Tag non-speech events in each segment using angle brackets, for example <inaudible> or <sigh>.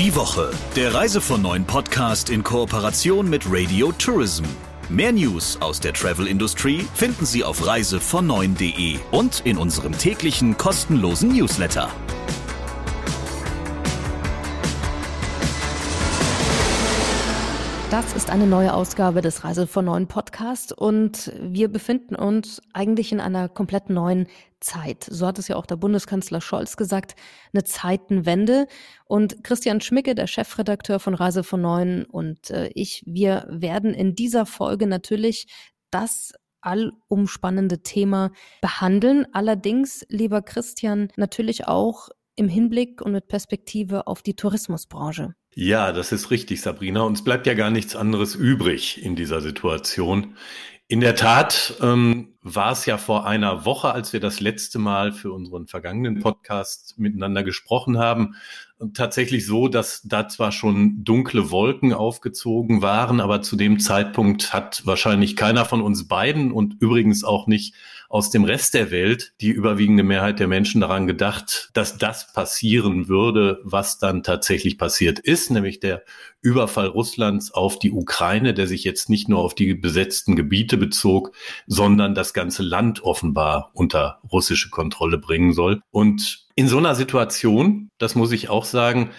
Die Woche, der Reise von neuen Podcast in Kooperation mit Radio Tourism. Mehr News aus der Travel-Industrie finden Sie auf reisevon9.de und in unserem täglichen kostenlosen Newsletter. Das ist eine neue Ausgabe des Reise von neuen Podcast und wir befinden uns eigentlich in einer komplett neuen Zeit. So hat es ja auch der Bundeskanzler Scholz gesagt, eine Zeitenwende. Und Christian Schmicke, der Chefredakteur von Reise von Neuen und äh, ich, wir werden in dieser Folge natürlich das allumspannende Thema behandeln. Allerdings, lieber Christian, natürlich auch im Hinblick und mit Perspektive auf die Tourismusbranche. Ja, das ist richtig, Sabrina. Uns bleibt ja gar nichts anderes übrig in dieser Situation. In der Tat ähm, war es ja vor einer Woche, als wir das letzte Mal für unseren vergangenen Podcast miteinander gesprochen haben, tatsächlich so, dass da zwar schon dunkle Wolken aufgezogen waren, aber zu dem Zeitpunkt hat wahrscheinlich keiner von uns beiden und übrigens auch nicht aus dem Rest der Welt die überwiegende Mehrheit der Menschen daran gedacht, dass das passieren würde, was dann tatsächlich passiert ist, nämlich der Überfall Russlands auf die Ukraine, der sich jetzt nicht nur auf die besetzten Gebiete bezog, sondern das ganze Land offenbar unter russische Kontrolle bringen soll. Und in so einer Situation, das muss ich auch sagen,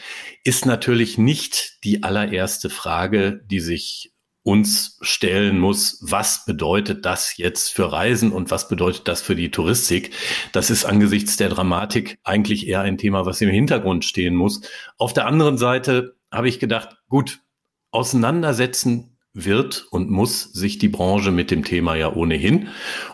ist natürlich nicht die allererste Frage, die sich uns stellen muss, was bedeutet das jetzt für Reisen und was bedeutet das für die Touristik? Das ist angesichts der Dramatik eigentlich eher ein Thema, was im Hintergrund stehen muss. Auf der anderen Seite habe ich gedacht, gut, auseinandersetzen wird und muss sich die Branche mit dem Thema ja ohnehin.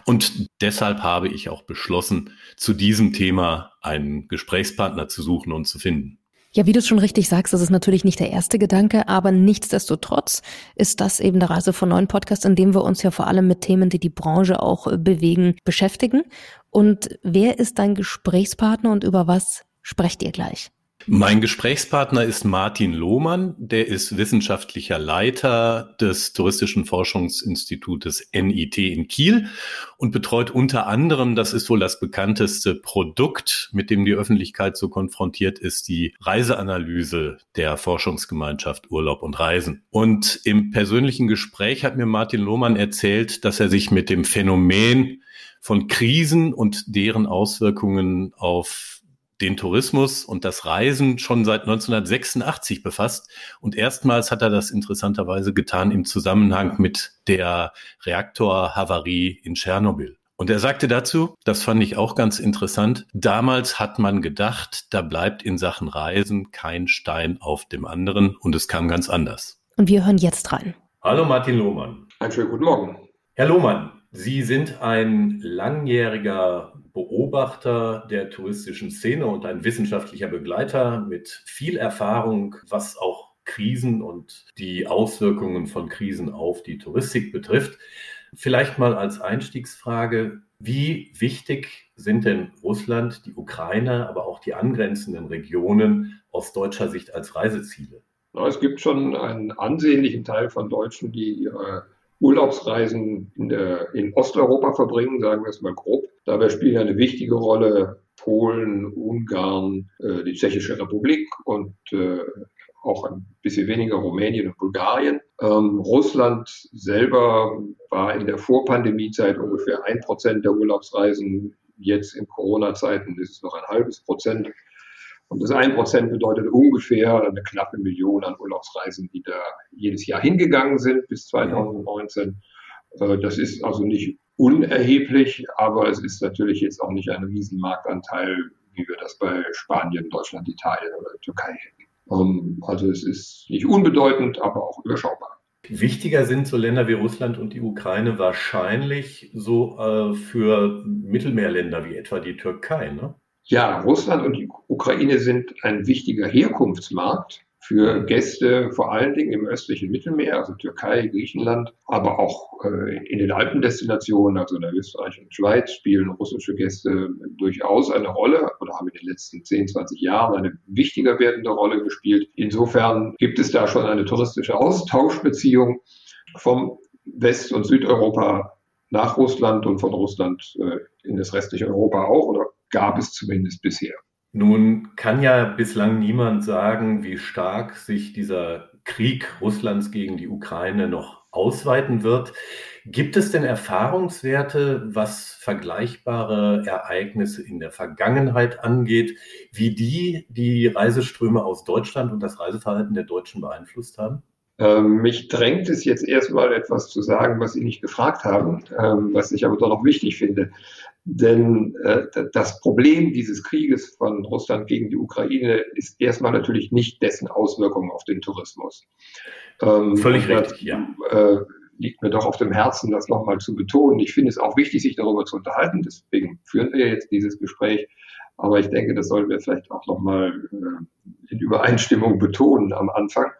Und deshalb habe ich auch beschlossen, zu diesem Thema einen Gesprächspartner zu suchen und zu finden. Ja, wie du schon richtig sagst, das ist natürlich nicht der erste Gedanke, aber nichtsdestotrotz ist das eben der Reise von neuen Podcast, in dem wir uns ja vor allem mit Themen, die die Branche auch äh, bewegen, beschäftigen. Und wer ist dein Gesprächspartner und über was sprecht ihr gleich? Mein Gesprächspartner ist Martin Lohmann, der ist wissenschaftlicher Leiter des Touristischen Forschungsinstitutes NIT in Kiel und betreut unter anderem, das ist wohl das bekannteste Produkt, mit dem die Öffentlichkeit so konfrontiert ist, die Reiseanalyse der Forschungsgemeinschaft Urlaub und Reisen. Und im persönlichen Gespräch hat mir Martin Lohmann erzählt, dass er sich mit dem Phänomen von Krisen und deren Auswirkungen auf den Tourismus und das Reisen schon seit 1986 befasst. Und erstmals hat er das interessanterweise getan im Zusammenhang mit der Reaktorhavarie in Tschernobyl. Und er sagte dazu, das fand ich auch ganz interessant, damals hat man gedacht, da bleibt in Sachen Reisen kein Stein auf dem anderen und es kam ganz anders. Und wir hören jetzt rein. Hallo Martin Lohmann. Einen schönen guten Morgen. Herr Lohmann, Sie sind ein langjähriger Beobachter der touristischen Szene und ein wissenschaftlicher Begleiter mit viel Erfahrung, was auch Krisen und die Auswirkungen von Krisen auf die Touristik betrifft. Vielleicht mal als Einstiegsfrage, wie wichtig sind denn Russland, die Ukraine, aber auch die angrenzenden Regionen aus deutscher Sicht als Reiseziele? Es gibt schon einen ansehnlichen Teil von Deutschen, die ihre Urlaubsreisen in, der, in Osteuropa verbringen, sagen wir es mal grob. Dabei spielen eine wichtige Rolle Polen, Ungarn, äh, die Tschechische Republik und äh, auch ein bisschen weniger Rumänien und Bulgarien. Ähm, Russland selber war in der Vorpandemiezeit ungefähr ein Prozent der Urlaubsreisen. Jetzt in Corona-Zeiten ist es noch ein halbes Prozent. Und das 1% bedeutet ungefähr eine knappe Million an Urlaubsreisen, die da jedes Jahr hingegangen sind bis 2019. Äh, das ist also nicht unerheblich, aber es ist natürlich jetzt auch nicht ein Riesenmarktanteil, wie wir das bei Spanien, Deutschland, Italien oder Türkei hätten. Ähm, also es ist nicht unbedeutend, aber auch überschaubar. Wichtiger sind so Länder wie Russland und die Ukraine wahrscheinlich so äh, für Mittelmeerländer wie etwa die Türkei, ne? Ja, Russland und die Ukraine sind ein wichtiger Herkunftsmarkt für Gäste, vor allen Dingen im östlichen Mittelmeer, also Türkei, Griechenland, aber auch äh, in den Alpendestinationen, also in der Österreich und Schweiz, spielen russische Gäste durchaus eine Rolle oder haben in den letzten 10, 20 Jahren eine wichtiger werdende Rolle gespielt. Insofern gibt es da schon eine touristische Austauschbeziehung vom West- und Südeuropa nach Russland und von Russland äh, in das restliche Europa auch oder gab es zumindest bisher. Nun kann ja bislang niemand sagen, wie stark sich dieser Krieg Russlands gegen die Ukraine noch ausweiten wird. Gibt es denn Erfahrungswerte, was vergleichbare Ereignisse in der Vergangenheit angeht, wie die die Reiseströme aus Deutschland und das Reiseverhalten der Deutschen beeinflusst haben? Ähm, mich drängt es jetzt erstmal etwas zu sagen, was Sie nicht gefragt haben, ähm, was ich aber doch noch wichtig finde. Denn äh, das Problem dieses Krieges von Russland gegen die Ukraine ist erstmal natürlich nicht dessen Auswirkungen auf den Tourismus. Ähm, Völlig richtig, ja. Äh, liegt mir doch auf dem Herzen, das nochmal zu betonen. Ich finde es auch wichtig, sich darüber zu unterhalten. Deswegen führen wir jetzt dieses Gespräch. Aber ich denke, das sollten wir vielleicht auch nochmal äh, in Übereinstimmung betonen am Anfang.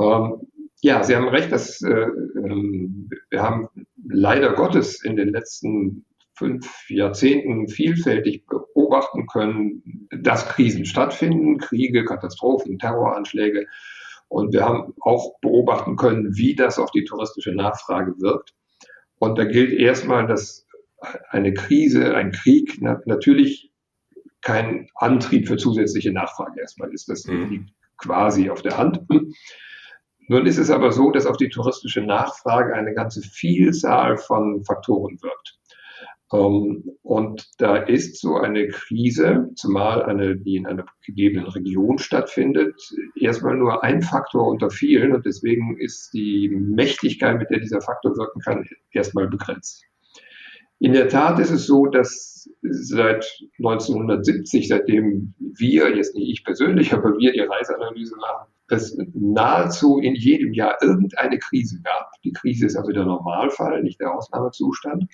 Ähm, ja, Sie haben recht, dass äh, ähm, wir haben leider Gottes in den letzten fünf Jahrzehnten vielfältig beobachten können, dass Krisen stattfinden, Kriege, Katastrophen, Terroranschläge. Und wir haben auch beobachten können, wie das auf die touristische Nachfrage wirkt. Und da gilt erstmal, dass eine Krise, ein Krieg natürlich kein Antrieb für zusätzliche Nachfrage erstmal ist. Das mhm. liegt quasi auf der Hand. Nun ist es aber so, dass auf die touristische Nachfrage eine ganze Vielzahl von Faktoren wirkt. Ähm, und da ist so eine Krise, zumal eine, die in einer gegebenen Region stattfindet, erstmal nur ein Faktor unter vielen und deswegen ist die Mächtigkeit, mit der dieser Faktor wirken kann, erstmal begrenzt. In der Tat ist es so, dass seit 1970, seitdem wir, jetzt nicht ich persönlich, <laughs> aber wir die Reiseanalyse machen, es nahezu in jedem Jahr irgendeine Krise gab. Die Krise ist also der Normalfall, nicht der Ausnahmezustand.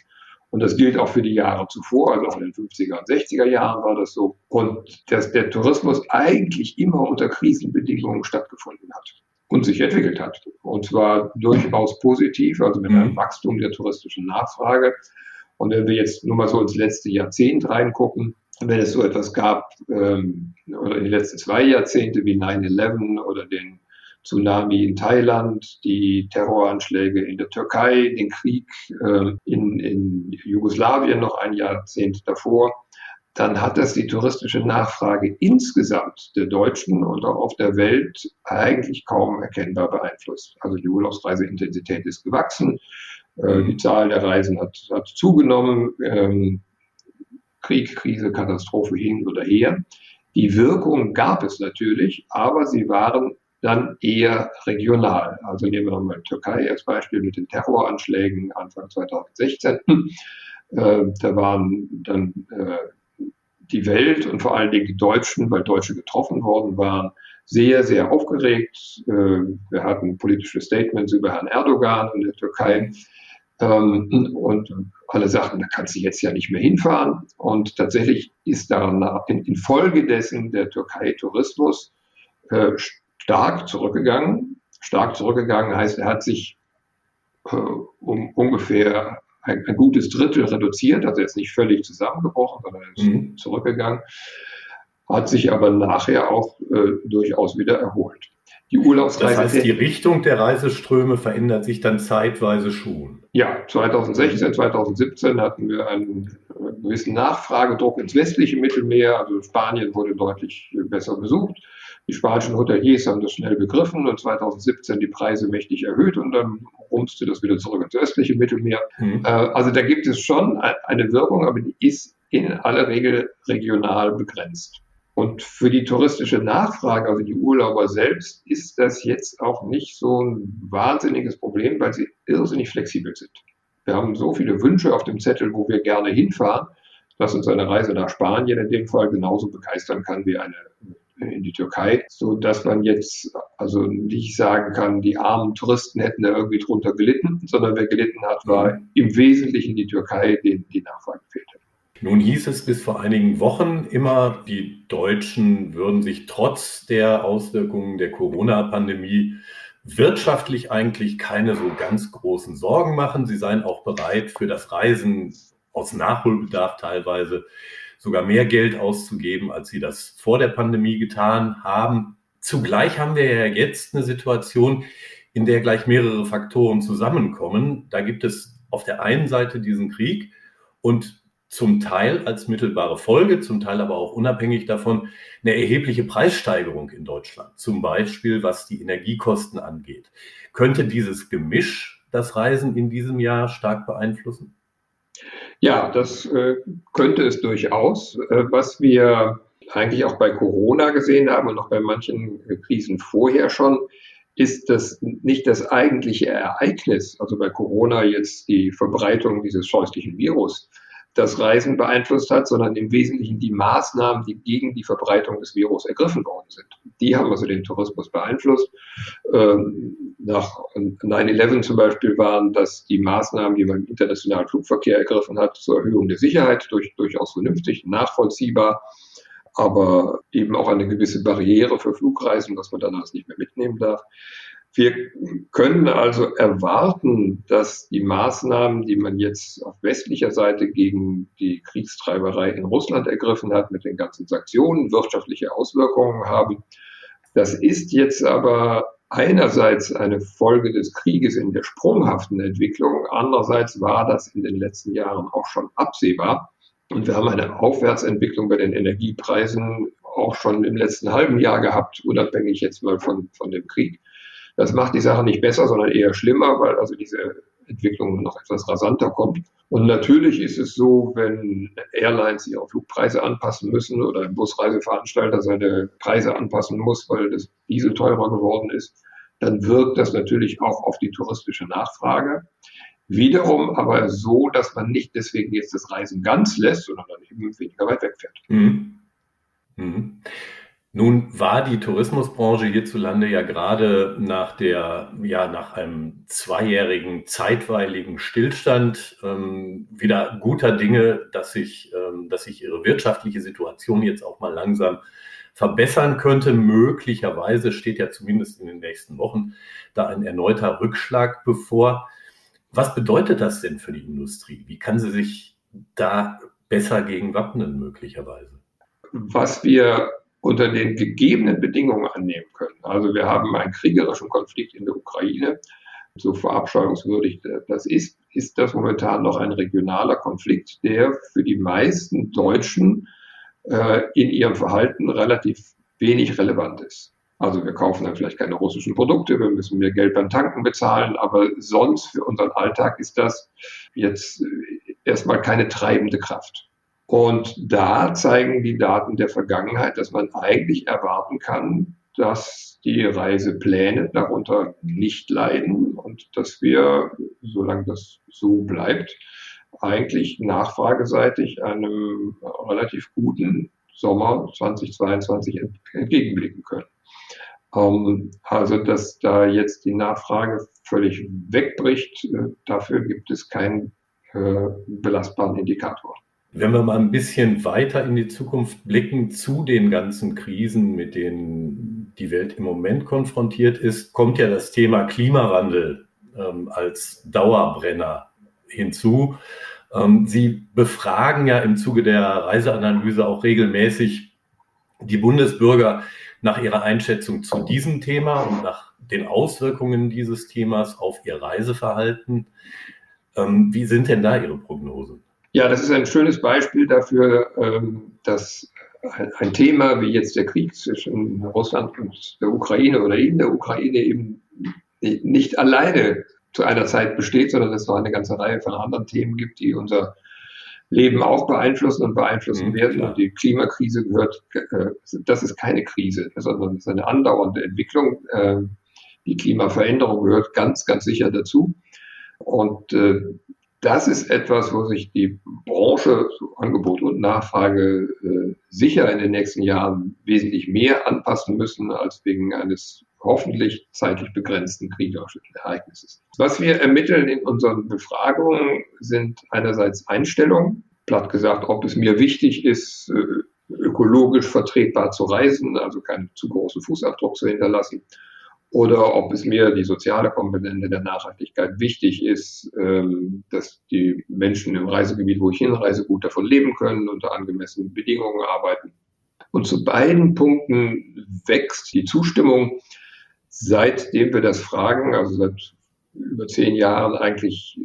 Und das gilt auch für die Jahre zuvor, also auch in den 50er und 60er Jahren war das so. Und dass der Tourismus eigentlich immer unter Krisenbedingungen stattgefunden hat und sich entwickelt hat. Und zwar durchaus positiv, also mit einem mhm. Wachstum der touristischen Nachfrage. Und wenn wir jetzt nur mal so ins letzte Jahrzehnt reingucken, wenn es so etwas gab, ähm, oder in den letzten zwei Jahrzehnte wie 9-11 oder den Tsunami in Thailand, die Terroranschläge in der Türkei, den Krieg äh, in, in Jugoslawien noch ein Jahrzehnt davor, dann hat das die touristische Nachfrage insgesamt der Deutschen und auch auf der Welt eigentlich kaum erkennbar beeinflusst. Also die Urlaubsreiseintensität ist gewachsen, äh, die Zahl der Reisen hat, hat zugenommen, ähm, Krieg, Krise, Katastrophe hin oder her. Die Wirkung gab es natürlich, aber sie waren dann eher regional. Also nehmen wir nochmal Türkei als Beispiel mit den Terroranschlägen Anfang 2016. Äh, da waren dann äh, die Welt und vor allen Dingen die Deutschen, weil Deutsche getroffen worden waren, sehr, sehr aufgeregt. Äh, wir hatten politische Statements über Herrn Erdogan in der Türkei. Ähm, und alle sagten, da kannst du jetzt ja nicht mehr hinfahren. Und tatsächlich ist daran in, infolgedessen der Türkei-Tourismus äh, stark zurückgegangen. Stark zurückgegangen heißt, er hat sich äh, um ungefähr ein, ein, gutes Drittel reduziert, also ist nicht völlig zusammengebrochen, sondern er ist mhm. zurückgegangen, hat sich aber nachher auch äh, durchaus wieder erholt. Die Urlaubsreise. Das heißt, die Richtung der Reiseströme verändert sich dann zeitweise schon. Ja, 2016, 2017 hatten wir einen gewissen Nachfragedruck ins westliche Mittelmeer. Also Spanien wurde deutlich besser besucht. Die spanischen Hoteliers haben das schnell begriffen und 2017 die Preise mächtig erhöht und dann rumste das wieder zurück ins östliche Mittelmeer. Mhm. Äh, also da gibt es schon eine Wirkung, aber die ist in aller Regel regional begrenzt. Und für die touristische Nachfrage, also die Urlauber selbst, ist das jetzt auch nicht so ein wahnsinniges Problem, weil sie irrsinnig flexibel sind. Wir haben so viele Wünsche auf dem Zettel, wo wir gerne hinfahren, dass uns eine Reise nach Spanien in dem Fall genauso begeistern kann wie eine in die Türkei, so dass man jetzt also nicht sagen kann, die armen Touristen hätten da irgendwie drunter gelitten, sondern wer gelitten hat, war im Wesentlichen die Türkei, denen die Nachfrage fehlte. Nun hieß es bis vor einigen Wochen immer, die Deutschen würden sich trotz der Auswirkungen der Corona-Pandemie wirtschaftlich eigentlich keine so ganz großen Sorgen machen. Sie seien auch bereit, für das Reisen aus Nachholbedarf teilweise sogar mehr Geld auszugeben, als sie das vor der Pandemie getan haben. Zugleich haben wir ja jetzt eine Situation, in der gleich mehrere Faktoren zusammenkommen. Da gibt es auf der einen Seite diesen Krieg und zum Teil als mittelbare Folge, zum Teil aber auch unabhängig davon eine erhebliche Preissteigerung in Deutschland, zum Beispiel was die Energiekosten angeht. Könnte dieses Gemisch das Reisen in diesem Jahr stark beeinflussen? Ja, das äh, könnte es durchaus. Äh, was wir eigentlich auch bei Corona gesehen haben und auch bei manchen äh, Krisen vorher schon, ist das nicht das eigentliche Ereignis, also bei Corona jetzt die Verbreitung dieses scheußlichen Virus, das Reisen beeinflusst hat, sondern im Wesentlichen die Maßnahmen, die gegen die Verbreitung des Virus ergriffen worden sind. Die haben also den Tourismus beeinflusst. Ähm, nach 9-11 zum Beispiel waren das die Maßnahmen, die man im internationalen Flugverkehr ergriffen hat zur Erhöhung der Sicherheit, durch, durchaus vernünftig, nachvollziehbar, aber eben auch eine gewisse Barriere für Flugreisen, dass man das nicht mehr mitnehmen darf. Wir können also erwarten, dass die Maßnahmen, die man jetzt auf westlicher Seite gegen die Kriegstreiberei in Russland ergriffen hat, mit den ganzen Sanktionen wirtschaftliche Auswirkungen haben. Das ist jetzt aber einerseits eine Folge des Krieges in der sprunghaften Entwicklung, andererseits war das in den letzten Jahren auch schon absehbar. Und wir haben eine Aufwärtsentwicklung bei den Energiepreisen auch schon im letzten halben Jahr gehabt, unabhängig jetzt mal von, von dem Krieg. Das macht die Sache nicht besser, sondern eher schlimmer, weil also diese Entwicklung noch etwas rasanter kommt. Und natürlich ist es so, wenn Airlines ihre Flugpreise anpassen müssen oder ein Busreiseveranstalter seine Preise anpassen muss, weil das Diesel teurer geworden ist, dann wirkt das natürlich auch auf die touristische Nachfrage. Wiederum aber so, dass man nicht deswegen jetzt das Reisen ganz lässt, sondern dann eben weniger weit wegfährt. Mhm. Mhm. Nun war die Tourismusbranche hierzulande ja gerade nach der, ja, nach einem zweijährigen zeitweiligen Stillstand ähm, wieder guter Dinge, dass sich, ähm, dass sich ihre wirtschaftliche Situation jetzt auch mal langsam verbessern könnte. Möglicherweise steht ja zumindest in den nächsten Wochen da ein erneuter Rückschlag bevor. Was bedeutet das denn für die Industrie? Wie kann sie sich da besser gegen wappnen möglicherweise? Was wir unter den gegebenen Bedingungen annehmen können. Also wir haben einen kriegerischen Konflikt in der Ukraine. So verabscheuungswürdig das ist, ist das momentan noch ein regionaler Konflikt, der für die meisten Deutschen äh, in ihrem Verhalten relativ wenig relevant ist. Also wir kaufen dann vielleicht keine russischen Produkte, wir müssen mehr Geld beim Tanken bezahlen, aber sonst für unseren Alltag ist das jetzt äh, erstmal keine treibende Kraft. Und da zeigen die Daten der Vergangenheit, dass man eigentlich erwarten kann, dass die Reisepläne darunter nicht leiden und dass wir, solange das so bleibt, eigentlich nachfrageseitig einem relativ guten Sommer 2022 entgegenblicken können. Ähm, also, dass da jetzt die Nachfrage völlig wegbricht, äh, dafür gibt es keinen äh, belastbaren Indikator. Wenn wir mal ein bisschen weiter in die Zukunft blicken zu den ganzen Krisen, mit denen die Welt im Moment konfrontiert ist, kommt ja das Thema Klimawandel ähm, als Dauerbrenner hinzu. Ähm, Sie befragen ja im Zuge der Reiseanalyse auch regelmäßig die Bundesbürger nach ihrer Einschätzung zu diesem Thema und nach den Auswirkungen dieses Themas auf ihr Reiseverhalten. Ähm, wie sind denn da Ihre Prognosen? Ja, das ist ein schönes Beispiel dafür, ähm, dass ein Thema wie jetzt der Krieg zwischen Russland und der Ukraine oder in der Ukraine eben nicht alleine zu einer Zeit besteht, sondern es noch eine ganze Reihe von anderen Themen gibt, die unser Leben auch beeinflussen und beeinflussen mhm, werden. Und die Klimakrise gehört, äh, das ist keine Krise, sondern es ist eine andauernde Entwicklung. Äh, die Klimaveränderung gehört ganz, ganz sicher dazu. Und äh, das ist etwas, wo sich die Branche, so Angebot und Nachfrage, äh, sicher in den nächsten Jahren wesentlich mehr anpassen müssen als wegen eines hoffentlich zeitlich begrenzten kriegerischen Ereignisses. Was wir ermitteln in unseren Befragungen sind einerseits Einstellungen, platt gesagt, ob es mir wichtig ist, äh, ökologisch vertretbar zu reisen, also keinen zu großen Fußabdruck zu hinterlassen oder ob es mir die soziale Komponente der Nachhaltigkeit wichtig ist, ähm, dass die Menschen im Reisegebiet, wo ich hinreise, gut davon leben können, unter angemessenen Bedingungen arbeiten. Und zu beiden Punkten wächst die Zustimmung, seitdem wir das fragen, also seit über zehn Jahren eigentlich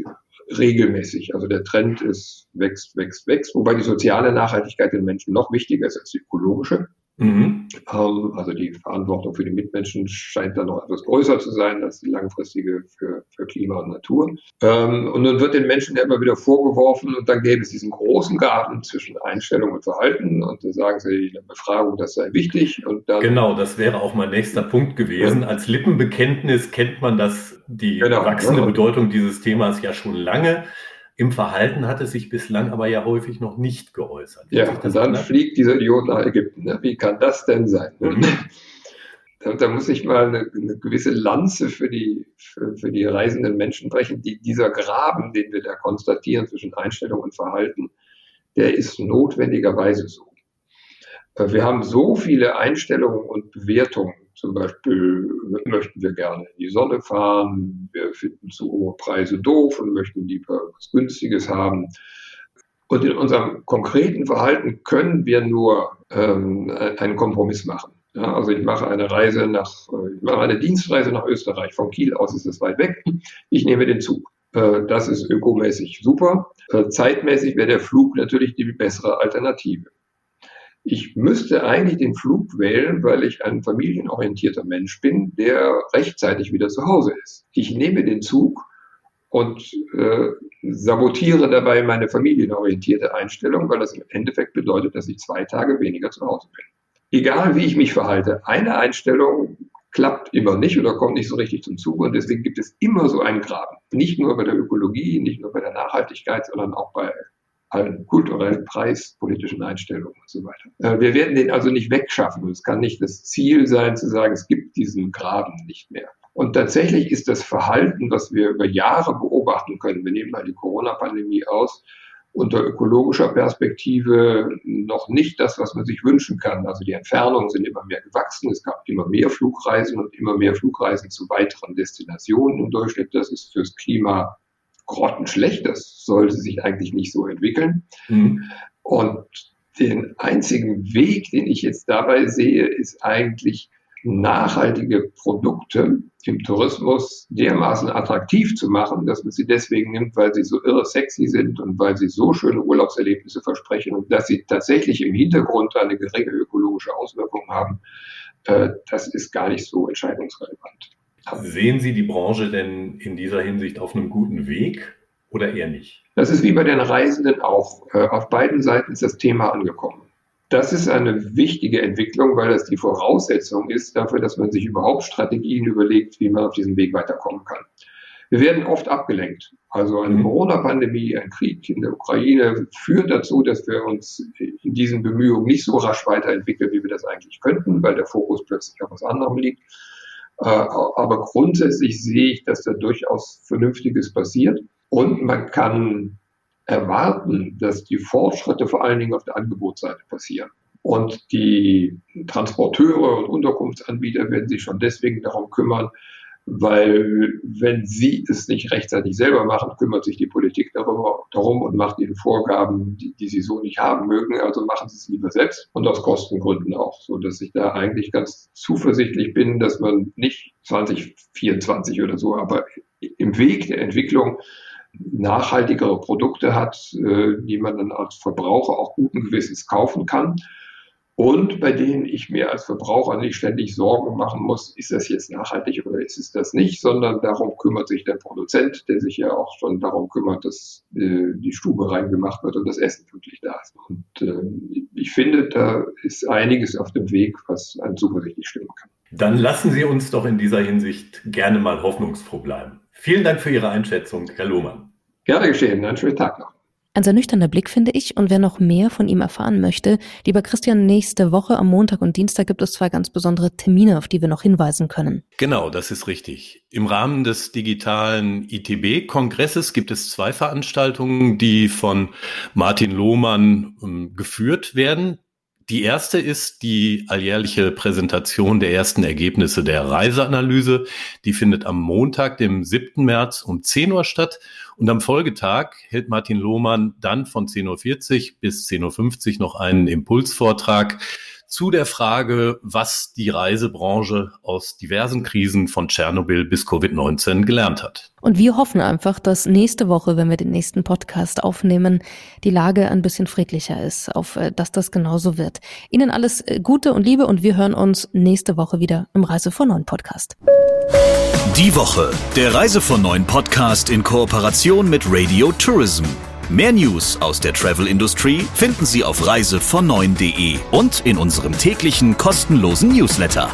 regelmäßig. Also der Trend ist wächst, wächst, wächst, wobei die soziale Nachhaltigkeit den Menschen noch wichtiger ist als die ökologische. Mhm. Also die Verantwortung für die Mitmenschen scheint da noch etwas größer zu sein als die langfristige für, für Klima und Natur. Ähm, und nun wird den Menschen ja immer wieder vorgeworfen, und dann gäbe es diesen großen Garten zwischen Einstellung und Verhalten. Und da sagen sie in der Befragung, das sei wichtig. Und dann, genau, das wäre auch mein nächster Punkt gewesen. Ja. Als Lippenbekenntnis kennt man das, die genau, wachsende ja. Bedeutung dieses Themas ja schon lange. Im Verhalten hat es sich bislang aber ja häufig noch nicht geäußert. Wie ja, und dann ändert? fliegt dieser Idiot nach Ägypten. Ne? Wie kann das denn sein? Mhm. Da, da, muss ich mal eine, eine gewisse Lanze für die, für, für, die reisenden Menschen brechen. Die, dieser Graben, den wir da konstatieren zwischen Einstellung und Verhalten, der ist notwendigerweise so. Wir haben so viele Einstellungen und Bewertungen zum Beispiel möchten wir gerne in die Sonne fahren, wir finden zu hohe Preise doof und möchten lieber was Günstiges haben. Und in unserem konkreten Verhalten können wir nur ähm, einen Kompromiss machen. Ja, also ich mache eine Reise nach, äh, ich mache eine Dienstreise nach Österreich. Von Kiel aus ist es weit weg. Ich nehme den Zug. Äh, das ist ökomäßig super. Äh, zeitmäßig wäre der Flug natürlich die bessere Alternative. Ich müsste eigentlich den Flug wählen, weil ich ein familienorientierter Mensch bin, der rechtzeitig wieder zu Hause ist. Ich nehme den Zug und äh, sabotiere dabei meine familienorientierte Einstellung, weil das im Endeffekt bedeutet, dass ich zwei Tage weniger zu Hause bin. Egal wie ich mich verhalte, eine Einstellung klappt immer nicht oder kommt nicht so richtig zum Zuge und deswegen gibt es immer so einen Graben. Nicht nur bei der Ökologie, nicht nur bei der Nachhaltigkeit, sondern auch bei allen kulturellen, preispolitischen Einstellungen und so weiter. Äh, wir werden den also nicht wegschaffen. Es kann nicht das Ziel sein, zu sagen, es gibt diesen Graben nicht mehr. Und tatsächlich ist das Verhalten, was wir über Jahre beobachten können, wir nehmen mal die Corona-Pandemie aus, unter ökologischer Perspektive noch nicht das, was man sich wünschen kann. Also die Entfernungen sind immer mehr gewachsen. Es gab immer mehr Flugreisen und immer mehr Flugreisen zu weiteren Destinationen im Durchschnitt. Das ist fürs Klima grottenschlecht. Das sollte sich eigentlich nicht so entwickeln. Mhm. Und den einzigen Weg, den ich jetzt dabei sehe, ist eigentlich nachhaltige Produkte im Tourismus dermaßen attraktiv zu machen, dass man sie deswegen nimmt, weil sie so irre sexy sind und weil sie so schöne Urlaubserlebnisse versprechen und dass sie tatsächlich im Hintergrund eine geringe ökologische Auswirkung haben, äh, das ist gar nicht so entscheidungsrelevant. Sehen Sie die Branche denn in dieser Hinsicht auf einem guten Weg oder eher nicht? Das ist wie bei den Reisenden auch. Äh, auf beiden Seiten ist das Thema angekommen. Das ist eine wichtige Entwicklung, weil das die Voraussetzung ist dafür, dass man sich überhaupt Strategien überlegt, wie man auf diesem Weg weiterkommen kann. Wir werden oft abgelenkt. Also eine mhm. Corona-Pandemie, ein Krieg in der Ukraine führt dazu, dass wir uns in diesen Bemühungen nicht so rasch weiterentwickeln, wie wir das eigentlich könnten, weil der Fokus plötzlich auf was anderem liegt. Äh, aber grundsätzlich sehe ich, dass da durchaus Vernünftiges passiert. Und man kann erwarten, dass die Fortschritte vor allen Dingen auf der Angebotsseite passieren. Und die Transporteure und Unterkunftsanbieter werden sich schon deswegen darum kümmern, weil wenn sie es nicht rechtzeitig selber machen, kümmert sich die Politik darüber, darum und macht ihnen Vorgaben, die, die sie so nicht haben mögen. Also machen sie es lieber selbst und aus Kostengründen auch, so dass ich da eigentlich ganz zuversichtlich bin, dass man nicht 2024 oder so, aber im Weg der Entwicklung nachhaltigere Produkte hat, äh, die man dann als Verbraucher auch guten Gewissens kaufen kann und bei denen ich mir als Verbraucher nicht ständig Sorgen machen muss, ist das jetzt nachhaltig oder ist es das nicht, sondern darum kümmert sich der Produzent, der sich ja auch schon darum kümmert, dass äh, die Stube reingemacht wird und das Essen pünktlich da ist. Und äh, ich finde, da ist einiges auf dem Weg, was einen zuversichtlich stimmen kann. Dann lassen Sie uns doch in dieser Hinsicht gerne mal hoffnungsfroh bleiben. Vielen Dank für Ihre Einschätzung, Herr Lohmann. Gerne geschehen. Einen schönen Tag noch. Ein sehr nüchterner Blick, finde ich. Und wer noch mehr von ihm erfahren möchte, lieber Christian, nächste Woche am Montag und Dienstag gibt es zwei ganz besondere Termine, auf die wir noch hinweisen können. Genau, das ist richtig. Im Rahmen des digitalen ITB-Kongresses gibt es zwei Veranstaltungen, die von Martin Lohmann ähm, geführt werden. Die erste ist die alljährliche Präsentation der ersten Ergebnisse der Reiseanalyse. Die findet am Montag, dem 7. März um 10 Uhr statt. Und am Folgetag hält Martin Lohmann dann von 10.40 Uhr bis 10.50 Uhr noch einen Impulsvortrag zu der Frage, was die Reisebranche aus diversen Krisen von Tschernobyl bis Covid-19 gelernt hat. Und wir hoffen einfach, dass nächste Woche, wenn wir den nächsten Podcast aufnehmen, die Lage ein bisschen friedlicher ist, auf äh, dass das genauso wird. Ihnen alles äh, Gute und Liebe und wir hören uns nächste Woche wieder im Reise von Neuen Podcast. Die Woche, der Reise von Neuen Podcast in Kooperation mit Radio Tourism. Mehr News aus der Travel Industry finden Sie auf reisevon9.de und in unserem täglichen kostenlosen Newsletter.